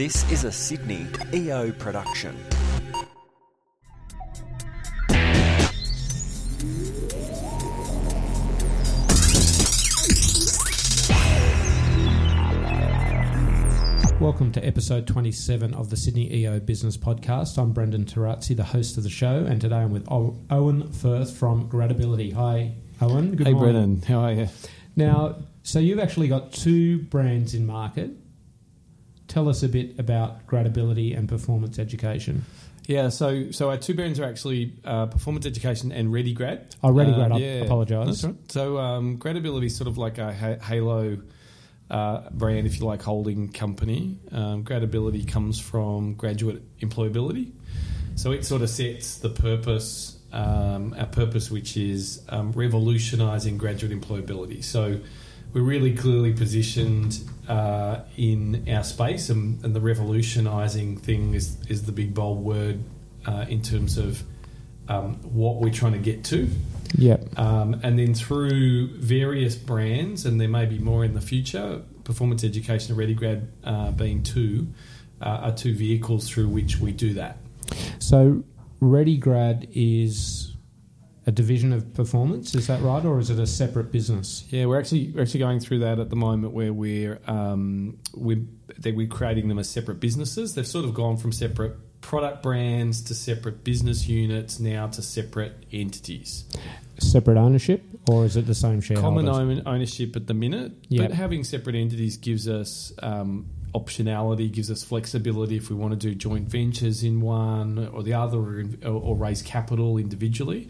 This is a Sydney EO production. Welcome to episode 27 of the Sydney EO Business Podcast. I'm Brendan Tarazzi, the host of the show, and today I'm with Owen Firth from Gradability. Hi, Owen. Good hey, morning. Brendan, how are you? Now, so you've actually got two brands in market. Tell us a bit about Gradability and Performance Education. Yeah, so so our two brands are actually uh, Performance Education and ReadyGrad. Oh, ReadyGrad, Uh, I apologise. Right. So um, Gradability is sort of like a ha- Halo uh, brand, if you like, holding company. Um, Gradability comes from graduate employability. So it sort of sets the purpose, um, our purpose, which is um, revolutionising graduate employability. So we're really clearly positioned uh, in our space, and, and the revolutionising thing is, is the big bold word uh, in terms of um, what we're trying to get to. Yep. Um, and then through various brands, and there may be more in the future, Performance Education and ReadyGrad uh, being two, uh, are two vehicles through which we do that. So ReadyGrad is a division of Performance, is that right, or is it a separate business? Yeah, we're actually we're actually going through that at the moment, where we're um, we're we're creating them as separate businesses. They've sort of gone from separate product brands to separate business units now to separate entities. Separate ownership, or is it the same shareholders? Common own, ownership at the minute, Yep. but having separate entities gives us um, optionality, gives us flexibility if we want to do joint ventures in one or the other, or, or raise capital individually.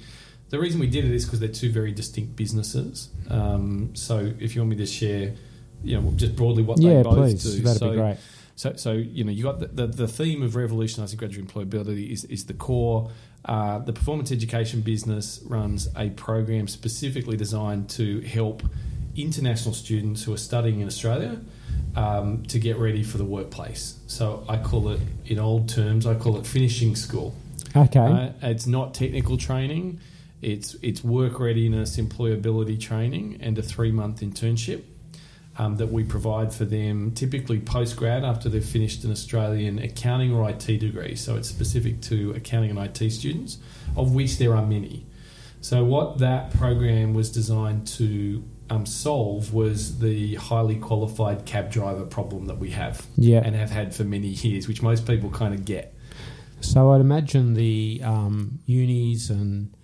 The reason we did it is because they're two very distinct businesses. Um, so if you want me to share, you know, just broadly what yeah, they both please. do. That'd so, be great. so, so you know, you got the, the, the theme of revolutionising graduate employability is, is the core. Uh, the performance education business runs a program specifically designed to help international students who are studying in Australia um, to get ready for the workplace. So I call it, in old terms, I call it finishing school. Okay. Uh, it's not technical training. It's it's work readiness, employability training, and a three month internship um, that we provide for them, typically post grad after they've finished an Australian accounting or IT degree. So it's specific to accounting and IT students, of which there are many. So what that program was designed to um, solve was the highly qualified cab driver problem that we have yeah. and have had for many years, which most people kind of get. So I'd imagine the um, unis and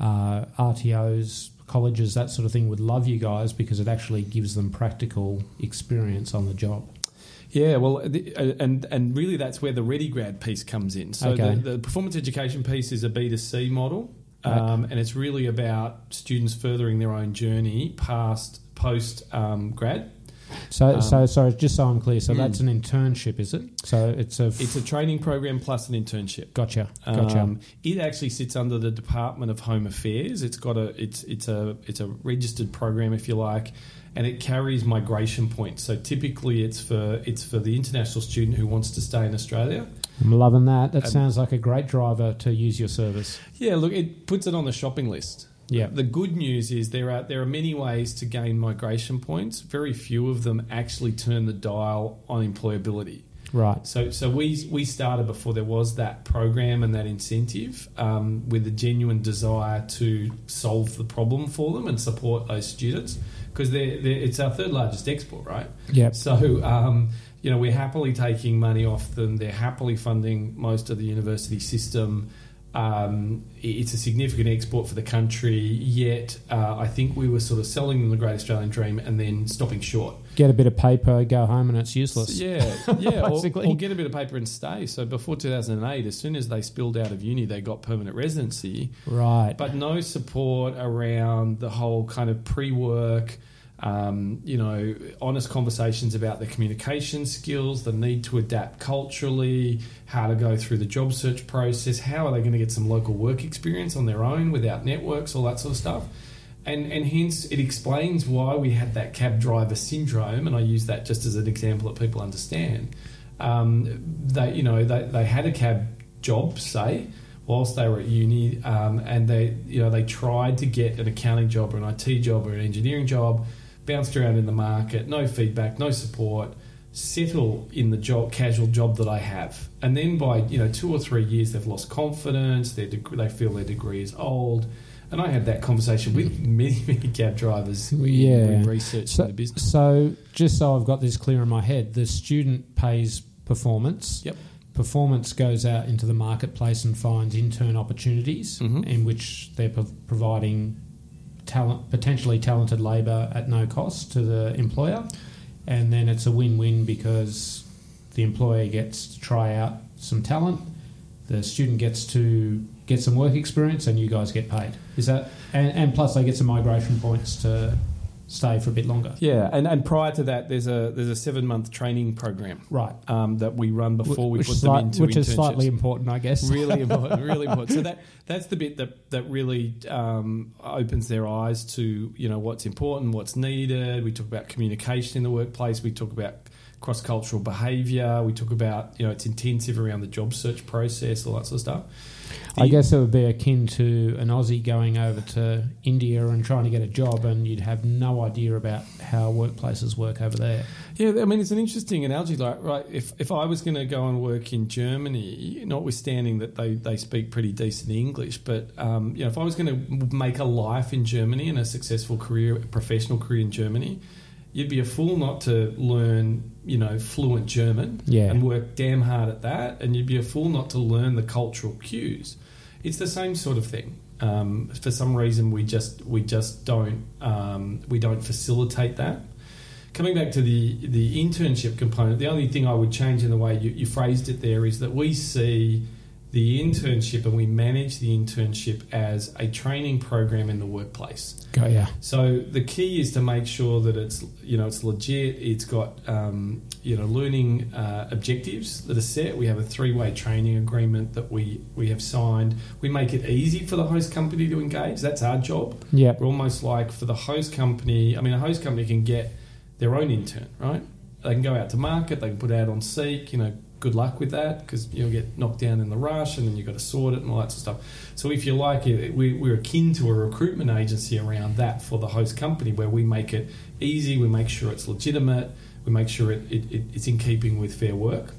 uh, RTOs, colleges, that sort of thing would love you guys because it actually gives them practical experience on the job. Yeah, well, the, uh, and and really that's where the ready grad piece comes in. So Okay. the, the performance education piece is a B 2 C model, Right. um, and it's really about students furthering their own journey past post um, grad. So, Um, so sorry, just so I'm clear. So mm. that's an internship, is it? So it's a. F- It's a training program plus an internship. gotcha. Gotcha. Um, it actually sits under the Department of Home Affairs. It's got a it's it's a it's a registered program if you like, and it carries migration points. So typically it's for it's for the international student who wants to stay in Australia. I'm loving that. That um, sounds like a great driver to use your service. Yeah, look, it puts it on the shopping list. Yeah. The good news is there are there are many ways to gain migration points. Very few of them actually turn the dial on employability. Right. So so we we started before there was that program and that incentive um, with a genuine desire to solve the problem for them and support those students because they're, they're, it's our third largest export, right? Yeah. So, um, you know, we're happily taking money off them. They're happily funding most of the university system. Um, it's a significant export for the country, yet uh, I think we were sort of selling them the great Australian dream and then stopping short. Get a bit of paper, go home, and it's useless. Yeah, yeah, or, or get a bit of paper and stay. So before 2008, as soon as they spilled out of uni, they got permanent residency Right. but no support around the whole kind of pre-work um, you know honest conversations about their communication skills the need to adapt culturally how to go through the job search process how are they going to get some local work experience on their own without networks all that sort of stuff. And, and hence it explains why we had that cab driver syndrome and i use that just as an example that people understand. Um, they you know they, they had a cab job say whilst they were at uni, um, and they you know they tried to get an accounting job or an IT job or an engineering job, bounced around in the market, no feedback, no support. settle in the job, casual job that I have, and then by you know two or three years, they've lost confidence. Their deg- they feel their degree is old. And I had that conversation with many, many cab drivers Yeah. in research So, the business. so just so I've got this clear in my head, the student pays performance. Yep. Performance goes out into the marketplace and finds intern opportunities Mhm. in which they're pro- providing talent, potentially talented labour at no cost to the employer, and then it's a win-win because the employer gets to try out some talent, the student gets to get some work experience, and you guys get paid. Is that and, and plus they get some migration points to stay for a bit longer. Yeah, and, and prior to that, there's a there's a seven month training program Right. um, that we run before we which put is them slight- into which internships. is slightly important, I guess. really important, really important. So that that's the bit that that really um, opens their eyes to you know what's important, what's needed. We talk about communication in the workplace. We talk about cross cultural behaviour. We talk about you know it's intensive around the job search process, all that sort of stuff. I guess it would be akin to an Aussie going over to India and trying to get a job, and you'd have no idea about how workplaces work over there. Yeah, I mean it's an interesting analogy. Like, right, if if I was going to go and work in Germany, notwithstanding that they, they speak pretty decent English, but um, you know, if I was going to make a life in Germany and a successful career, professional career in Germany, you'd be a fool not to learn, you know, fluent German Yeah. and work damn hard at that, and you'd be a fool not to learn the cultural cues. It's the same sort of thing. Um, for some reason, we just we just don't um, we don't facilitate that coming back to the the internship component, the only thing I would change in the way you, you phrased it there is that we see the internship and we manage the internship as a training program in the workplace. Go, yeah. So the key is to make sure that it's you know it's legit. It's got um, you know learning uh, objectives that are set. We have a three way training agreement that we we have signed. We make it easy for the host company to engage. That's our job. Yeah. We're almost like for the host company. I mean, a host company can get their own intern, right? They can go out to market. They can put out on Seek. You know, good luck with that because you'll get knocked down in the rush, and then you've got to sort it and all that sort of stuff. So, if you like it, we, we're akin to a recruitment agency around that for the host company, where we make it easy. We make sure it's legitimate. We make sure it, it, it, it's in keeping with fair work.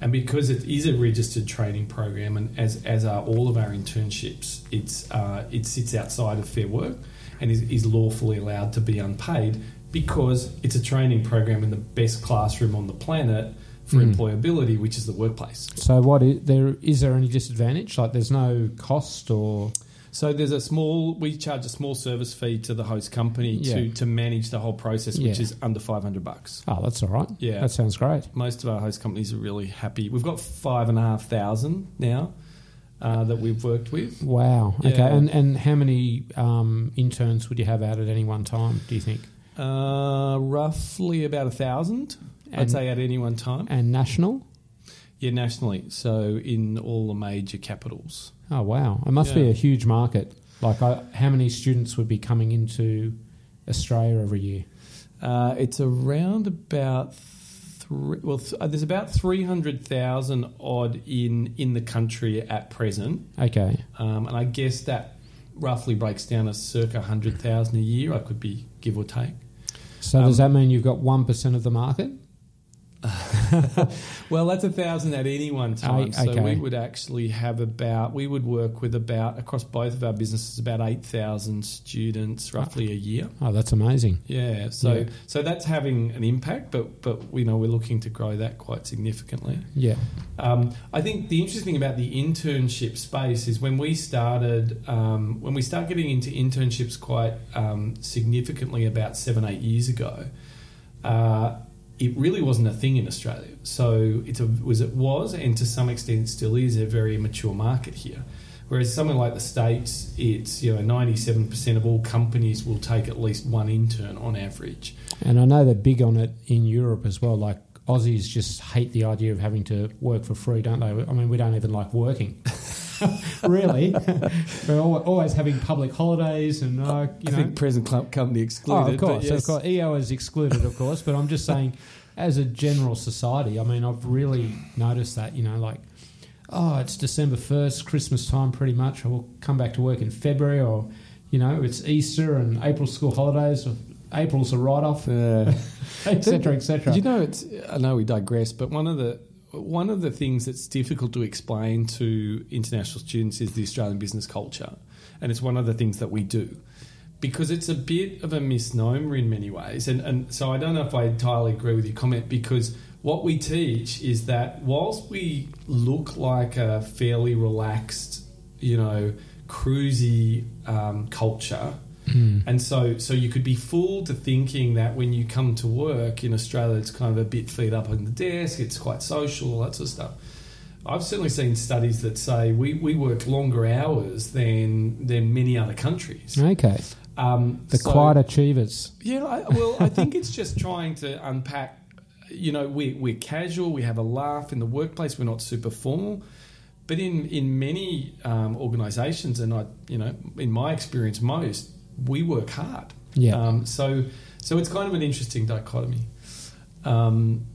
And because it is a registered training program, and as, as are all of our internships, it's uh, it sits outside of fair work and is, is lawfully allowed to be unpaid because it's a training program in the best classroom on the planet for Mm. employability, which is the workplace. So, what is there? Is there any disadvantage? Like, there's no cost or So there's a small, we charge a small service fee to the host company to, Yeah. to manage the whole process, which Yeah. is under 500 bucks. oh, that's all right. Yeah. that sounds great. Most of our host companies are really happy. We've got five and a half thousand now uh, that we've worked with. Wow. Okay. And and how many um, interns would you have out at any one time? Do you think? Uh, roughly about a thousand, I'd say, at any one time. And national? Yeah, nationally. So in all the major capitals. Oh wow! It must be a huge market. Like, I, how many students would be coming into Australia every year? Uh, it's around about three. Well, th- uh, there's about three hundred thousand odd in in the country at present, Okay. um, and I guess that roughly breaks down as circa hundred thousand a year. I could be give or take. So Um, does that mean you've got one percent of the market? Well, that's a thousand at any one time. Oh, So we would actually have about we would work with about across both of our businesses about eight thousand students roughly a year. Oh, that's amazing. Yeah, so Yeah. so that's having an impact, but but you know we're looking to grow that quite significantly. Yeah. Um, I think the interesting thing about the internship space is when we started um, when we started getting into internships quite um, significantly about seven eight years ago. Uh, it really wasn't a thing in Australia, so it was it was, and to some extent still is, a very mature market here. Whereas somewhere like the states, it's you know ninety seven percent of all companies will take at least one intern on average. And I know they're big on it in Europe as well. Like Aussies just hate the idea of having to work for free, don't they? I mean, we don't even like working. really, we're always having public holidays, and uh, you I know, think present club company oh, excluded. of course, yes. of course, EO is excluded, of course. But I'm just saying, as a general society, I mean, I've really noticed that. You know, like, oh, it's December first, Christmas time, pretty much. Or we'll come back to work in February, or you know, it's Easter and April school holidays. April's a write off, etc., etc. You know, it's. I know we digress, but one of the one of the things that's difficult to explain to international students is the Australian business culture, and it's one of the things that we do because it's a bit of a misnomer in many ways. And and so I don't know if I entirely agree with your comment because what we teach is that whilst we look like a fairly relaxed, you know, cruisy um, culture. And so, so you could be fooled to thinking that when you come to work in Australia, it's kind of a bit feet up on the desk, it's quite social, all that sort of stuff. I've certainly seen studies that say we, we work longer hours than than many other countries. Okay. Um, The so- quiet achievers. yeah, I, well, I think it's just trying to unpack. You know, we, we're casual, we have a laugh in the workplace, we're not super formal. But in, in many um, organisations, and I, you know, in my experience, most, we work hard. Yeah. Um, so, so it's kind of an interesting dichotomy. Um,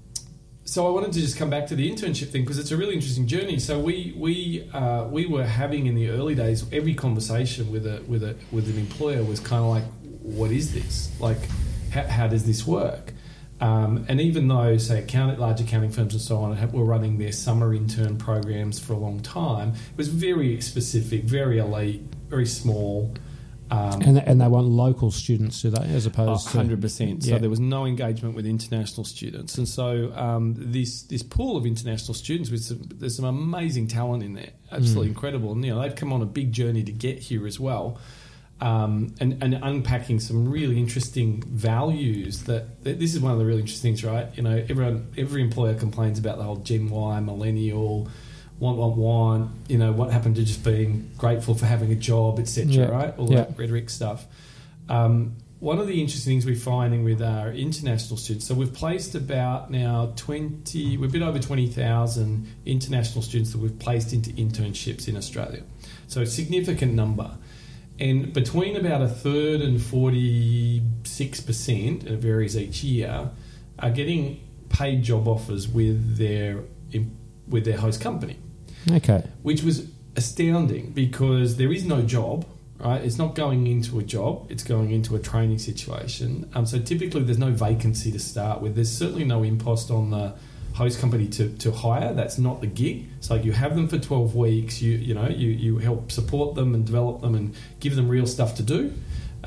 so I wanted to just come back to the internship thing because it's a really interesting journey. So we we uh, we were having in the early days every conversation with a with a with an employer was kind of like, what is this? Like, how, how does this work? Um, and even though, say, account, large accounting firms and so on were running their summer intern programs for a long time, it was very specific, very elite, very small. Um, And, and they want local students, do they, as opposed to. hundred percent. So Yeah. there was no engagement with international students, and so um, this this pool of international students, with some, there's some amazing talent in there, absolutely incredible. And you know they've come on a big journey to get here as well, um, and and unpacking some really interesting values. That, that this is one of the really interesting things, right? You know, everyone every employer complains about the whole Gen Y, millennial. Want, want, want, you know, what happened to just being grateful for having a job, etc., Yeah. right? All Yeah. that rhetoric stuff. Um, one of the interesting things we're finding with our international students, so we've placed about now 20, we're a bit over 20,000 international students that we've placed into internships in Australia. So a significant number. And between about a third and 46%, and it varies each year, are getting paid job offers with their, with their host company Okay. which was astounding because there is no job, right? It's not going into a job; it's going into a training situation. Um, so typically, there's no vacancy to start with. There's certainly no impost on the host company to, to hire. That's not the gig. It's like you have them for 12 weeks. You you know you you help support them and develop them and give them real stuff to do.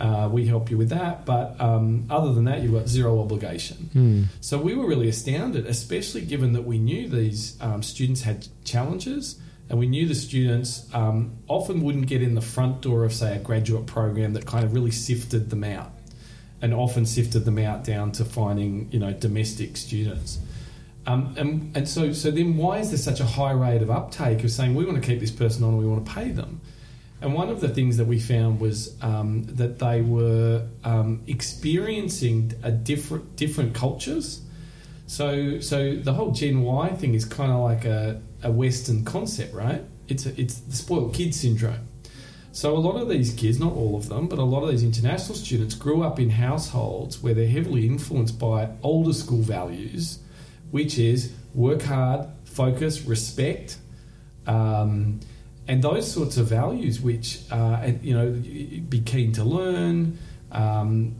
Uh, we help you with that, but um, other than that, you've got zero obligation. Hmm. So we were really astounded, especially given that we knew these um, students had challenges, and we knew the students um, often wouldn't get in the front door of, say, a graduate program that kind of really sifted them out, and often sifted them out down to finding, you know, domestic students. Um, and, and so, so then why is there such a high rate of uptake of saying we want to keep this person on and we want to pay them? And one of the things that we found was um, that they were um, experiencing a different different cultures. So so the whole Gen Y thing is kind of like a, a Western concept, right? It's a, it's the spoiled kid syndrome. So a lot of these kids, not all of them, but a lot of these international students grew up in households where they're heavily influenced by older school values, which is work hard, focus, respect. Um, and those sorts of values, which uh, you know, be keen to learn, um,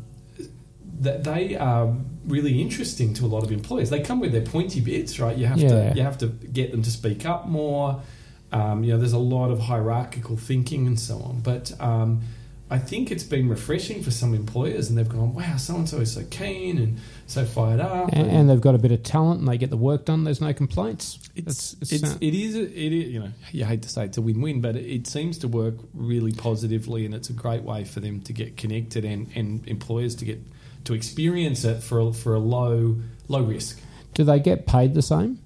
that they are really interesting to a lot of employers. They come with their pointy bits, right? You have Yeah. to you have to get them to speak up more. Um, you know, there's a lot of hierarchical thinking and so on. But um, I think it's been refreshing for some employers, and they've gone, "Wow, so and so is so keen and so fired up." And, and they've got a bit of talent and they get the work done. There's no complaints. It's, It's- it's, it is it is you know you hate to say it's a win-win, but it, it seems to work really positively, and it's a great way for them to get connected and, and employers to get to experience it for a, for a low low risk. Do they get paid the same?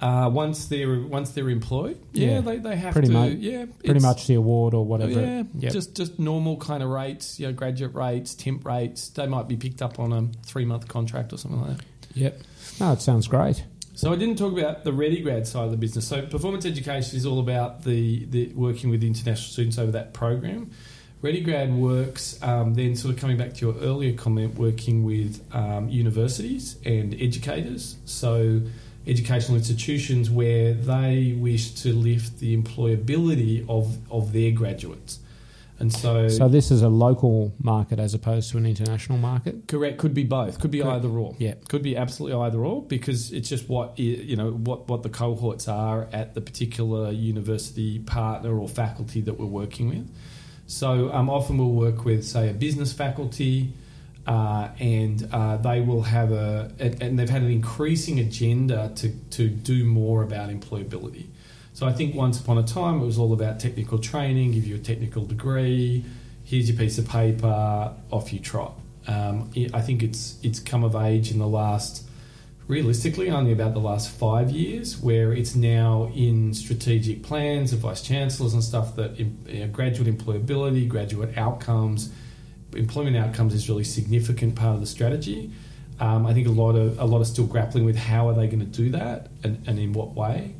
Uh, once they're once they're employed, yeah, Yeah. they, they have Pretty to much- yeah Pretty much the award or whatever. Yeah, Yep. just just normal kind of rates, you know, graduate rates, temp rates. They might be picked up on a three month contract or something like that. Yep. No, it sounds great. So I didn't talk about the ready grad side of the business. So performance education is all about the, the working with international students over that program. Ready grad works um, then sort of coming back to your earlier comment, working with um, universities and educators. So educational institutions where they wish to lift the employability of, of their graduates. And so, So this is a local market as opposed to an international market. correct could be both, could be Correct. either or. Yeah. could be absolutely either or because it's just what you know what what the cohorts are at the particular university partner or faculty that we're working with. So um, often we'll work with say a business faculty. Uh, and uh, they will have a, and they've had an increasing agenda to, to do more about employability. So I think once upon a time it was all about technical training, give you a technical degree, here's your piece of paper, off you trot. Um, I I think it's it's come of age in the last, realistically, only about the last five years, where it's now in strategic plans of vice chancellors and stuff that you know, graduate employability, graduate outcomes, employment outcomes is really significant part of the strategy. Um, I think a lot of a lot are still grappling with how are they going to do that and, and in what way.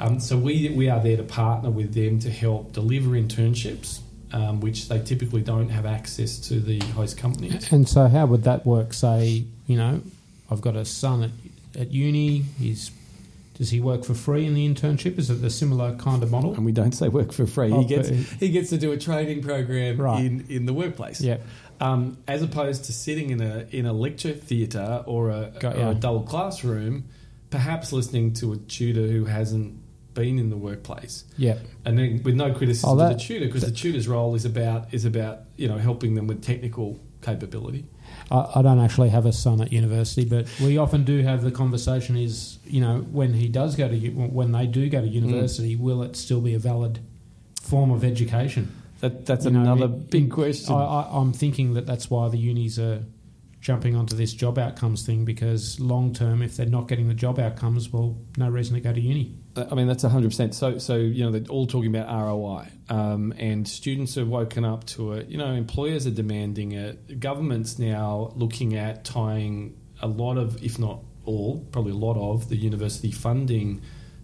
Um, so we we are there to partner with them to help deliver internships, um, which they typically don't have access to the host companies. And so, how would that work? Say, you know, I've got a son at, at uni. He's does he work for free in the internship? Is it a similar kind of model? And we don't say work for free. Oh, he gets he gets to do a training program Right. in, in the workplace. Yeah. Um, as opposed to sitting in a in a lecture theatre or a, Got or a dull classroom, perhaps listening to a tutor who hasn't been in the workplace, Yeah. and then with no criticism Oh, that- the tutor because the tutor's role is about is about you know helping them with technical capability. I, I don't actually have a son at university, but we often do have the conversation: is you know when he does go to when they do go to mm. university, will it still be a valid form of education? That that's You know, another in- big in- question. I, I, I'm thinking that that's why the unis are jumping onto this job outcomes thing because long term, if they're not getting the job outcomes, well, no reason to go to uni. I mean, that's 100%. So, so you know, they're all talking about ROI. Um, and students have woken up to it. You know, employers are demanding it. Government's now looking at tying a lot of, if not all, probably a lot of the university funding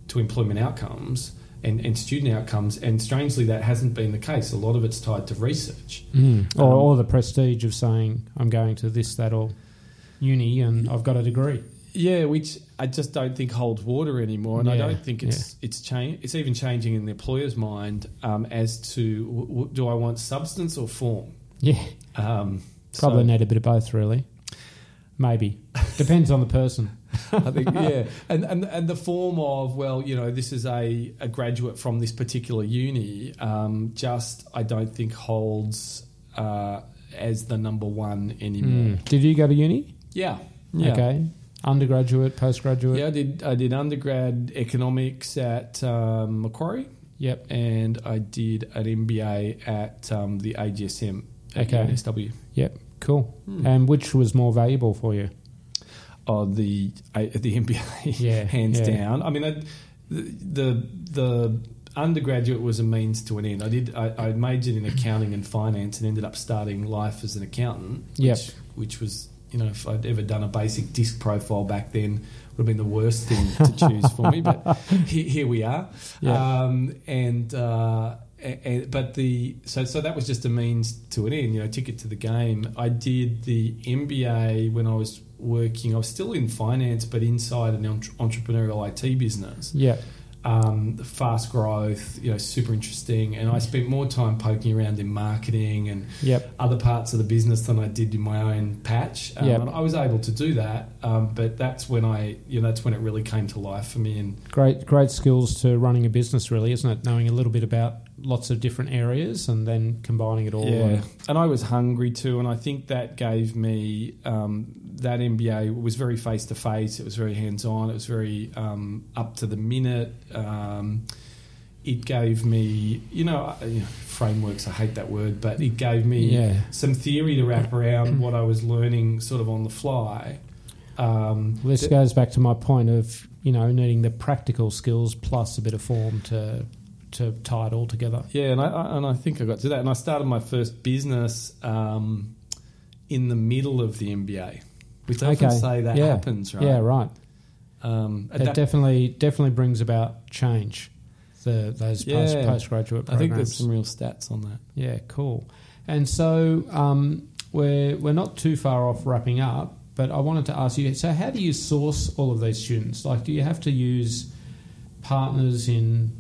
to employment outcomes and, and student outcomes. And strangely, that hasn't been the case. A lot of it's tied to research. Or, Um, or the prestige of saying, I'm going to this, that, or uni and I've got a degree. Yeah, which I just don't think holds water anymore, and I don't think it's it's change. It's even changing in the employer's mind um, as to w- w- do I want substance or form? Yeah. Um, Probably so need a bit of both, really. Maybe. Depends on the person. I think yeah, and, and and the form of well, you know, this is a, a graduate from this particular uni. Um, just I don't think holds uh, as the number one anymore. Mm. Did you go to uni? Yeah, yeah. Okay. Undergraduate, postgraduate? Yeah, I did. I did undergrad economics at um, Macquarie. Yep. and I did an MBA at um, the AGSM at Okay. UNSW. Yep. Cool. Hmm. And which was more valuable for you? Oh, the the MBA, Yeah, hands yeah. down. I mean, I, the the undergraduate was a means to an end. I did. I, I majored in accounting and finance and ended up starting life as an accountant. Yep. Which, which was, you know, if I'd ever done a basic disc profile back then, would have been the worst thing to choose for me. But here, here we are. Yeah. Um, and, uh, a- a- but the so so that was just a means to an end, you know, ticket to the game. I did the MBA when I was working. I was still in finance, but inside an entre- entrepreneurial IT business. Yeah. Um, fast growth, you know, super interesting. And I spent more time poking around in marketing and Yep. other parts of the business than I did in my own patch. Um, Yep. and I was able to do that, um, but that's when I, you know, that's when it really came to life for me. And Great, great skills to running a business, really, isn't it? Knowing a little bit about lots of different areas and then combining it all. Yeah, and- I was hungry too, and I think that gave me um, that MBA was very face to face. It was very hands on. It was very um, up to the minute. Um, it gave me, you know, uh, you know, frameworks. I hate that word, but it gave me Yeah. some theory to wrap around what I was learning, sort of on the fly. Um, this th- goes back to my point of you know needing the practical skills plus a bit of form to to tie it all together. Yeah, and I, I and I think I got to that, and I started my first business um, in the middle of the MBA. We often Okay. say that Yeah. happens, right? Yeah, right. Um, that- definitely definitely brings about change. The those post, Yeah. postgraduate I think there's some real stats on that. Yeah, cool. And so um, we're we're not too far off wrapping up, but I wanted to ask you. So, how do you source all of these students? Like, do you have to use partners in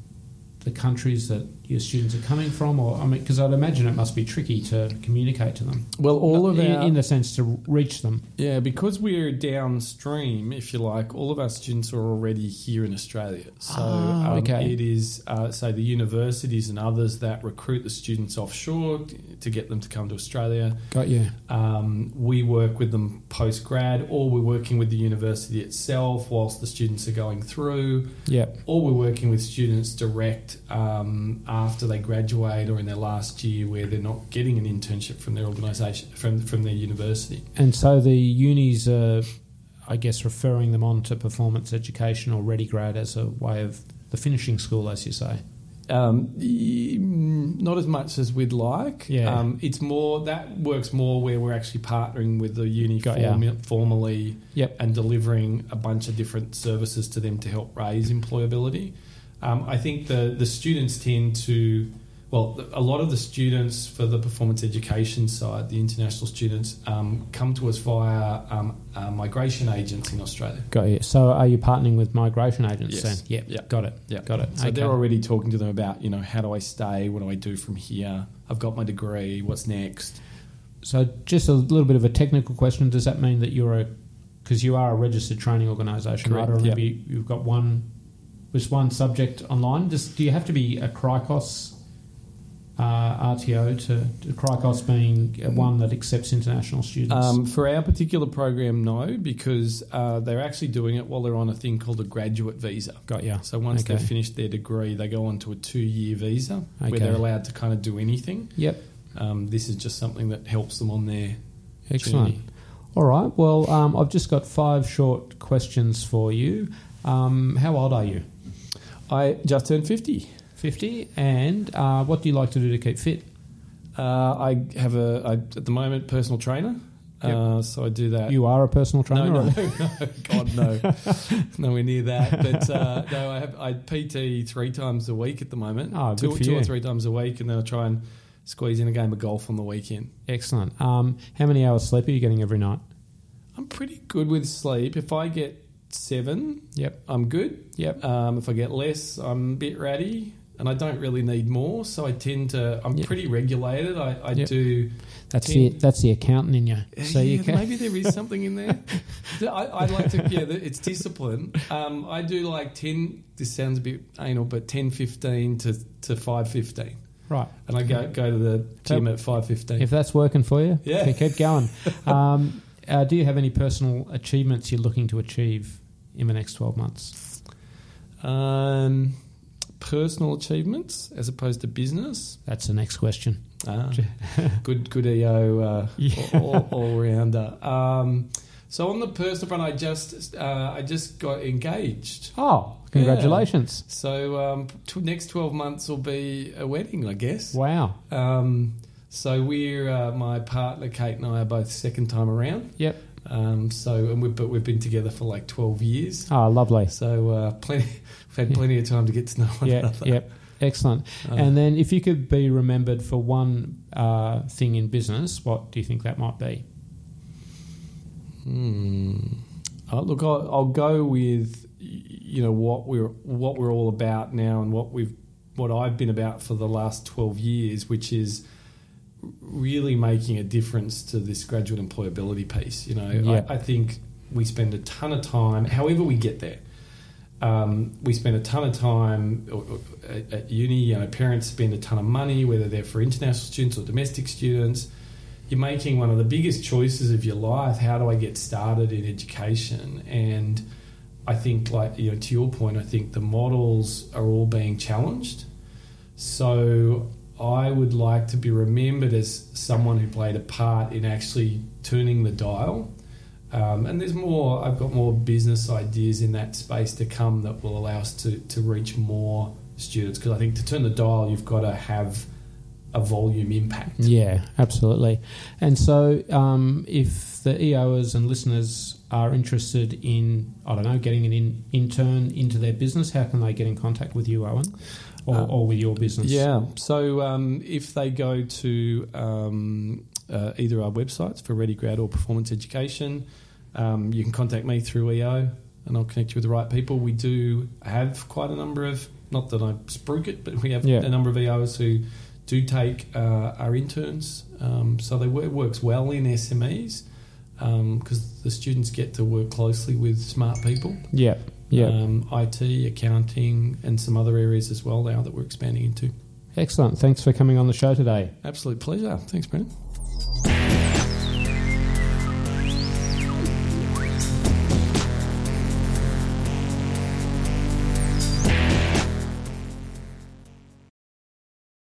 the countries that your students are coming from, or I mean, because I'd imagine it must be tricky to communicate to them. Well, all of in, our in the sense to reach them. Yeah, because we're downstream, if you like, all of our students are already here in Australia. So Ah, um, okay. it is, uh, say, the universities and others that recruit the students offshore to get them to come to Australia. Got you. Um, we work with them post grad, or we're working with the university itself whilst the students are going through, Yep. or we're working with students direct um, after they graduate or in their last year where they're not getting an internship from their organisation, from, from their university. And so the unis are, I guess, referring them on to performance education or ready grad as a way of the finishing school, as you say. Um, not as much as we'd like. Yeah. Um, it's more that works more where we're actually partnering with the uni Got ya. formi- formally Yep. and delivering a bunch of different services to them to help raise employability. Um, I think the the students tend to. Well, a lot of the students for the performance education side, the international students, um, come to us via um, uh, migration agents in Australia. Got you. So are you partnering with migration agents Yes. then? Yep. Yeah. Got it. Yeah. Got it. So Okay. they're already talking to them about, you know, how do I stay? What do I do from here? I've got my degree. What's next? So just a little bit of a technical question. Does that mean that you're a because you are a registered training organisation, right? Correct, I remember yep. you've got one just one subject online. Just do you have to be a Cricos uh, RTO to, to Cricos being one that accepts international students? Um, for our particular program, no, because uh, they're actually doing it while they're on a thing called a graduate visa. got you. So once Okay. they've finished their degree, they go on to a two-year visa Okay. where they're allowed to kind of do anything. Yep. Um, this is just something that helps them on their Excellent. journey. All right. Well, um, I've just got five short questions for you. Um, how old are you? I just turned 50. 50. And uh, what do you like to do to keep fit? Uh, I have a, I, at the moment, personal trainer. Yep. Uh, so I do that. You are a personal trainer? No, no, no, God, no, nowhere near that. But uh, no, I have I PT three times a week at the moment. Oh, two, for two or three times a week, and then I try and squeeze in a game of golf on the weekend. Excellent. Um, how many hours sleep are you getting every night? I'm pretty good with sleep. If I get seven, Yep. I'm good. Yep. Um, if I get less, I'm a bit ratty, and I don't really need more. So I tend to. I'm Yep. pretty regulated. I, I Yep. do. That's Ten. the that's the accountant in you. So yeah, you can. maybe there is something in there. I, I like to, yeah, it's discipline. Um, I do like 10, this sounds a bit anal, but 10, 15 to, to 5, 15. Right. And I go, go to the gym So- at 5, 15. If that's working for you, Yeah. keep- keep going. um, uh, do you have any personal achievements you're looking to achieve in the next 12 months? Um, personal achievements as opposed to business. That's the next question. Ah, good, good EO uh, Yeah. all, all rounder. Um, so on the personal front, I just uh, I just got engaged. Oh, congratulations. So um, t- next twelve months will be a wedding, I guess. Wow. Um, so we're uh, my partner Kate and I are both second time around. Yep. Um, so and we but we've been together for like twelve years. Oh, lovely. So uh, plenty we've had plenty of time to get to know one Yeah, another. yep. Excellent. Uh, and then if you could be remembered for one uh, thing in business, what do you think that might be? Hmm. Oh, look, I'll, I'll go with you know what we're what we're all about now, and what we've what I've been about for the last twelve years, which is really making a difference to this graduate employability piece. You know, Yeah. I, I think we spend a ton of time, however we get there. Um, we spend a ton of time at, at uni. You know, parents spend a ton of money, whether they're for international students or domestic students. You're making one of the biggest choices of your life. How do I get started in education? And I think, like you know, to your point, I think the models are all being challenged. So I would like to be remembered as someone who played a part in actually turning the dial. Um, and there's more, I've got more business ideas in that space to come that will allow us to, to reach more students. Because I think to turn the dial, you've got to have a volume impact. Yeah, absolutely. And so, um, if the EOers and listeners are interested in, I don't know, getting an in, intern into their business, how can they get in contact with you, Owen, or, Uh, or with your business? Yeah. So um, if they go to um, uh, either our websites for Ready Grad or Performance Education, um, you can contact me through EO. and I'll connect you with the right people. We do have quite a number of, not that I spruik it, but we have Yeah. a number of EOs who do take uh, our interns. Um, so they work, works well in SMEs because the students get to work closely with smart people. Yeah. Yeah. Um, IT, accounting, and some other areas as well now that we're expanding into. Excellent. Thanks for coming on the show today. Absolute pleasure. Thanks, Brendan.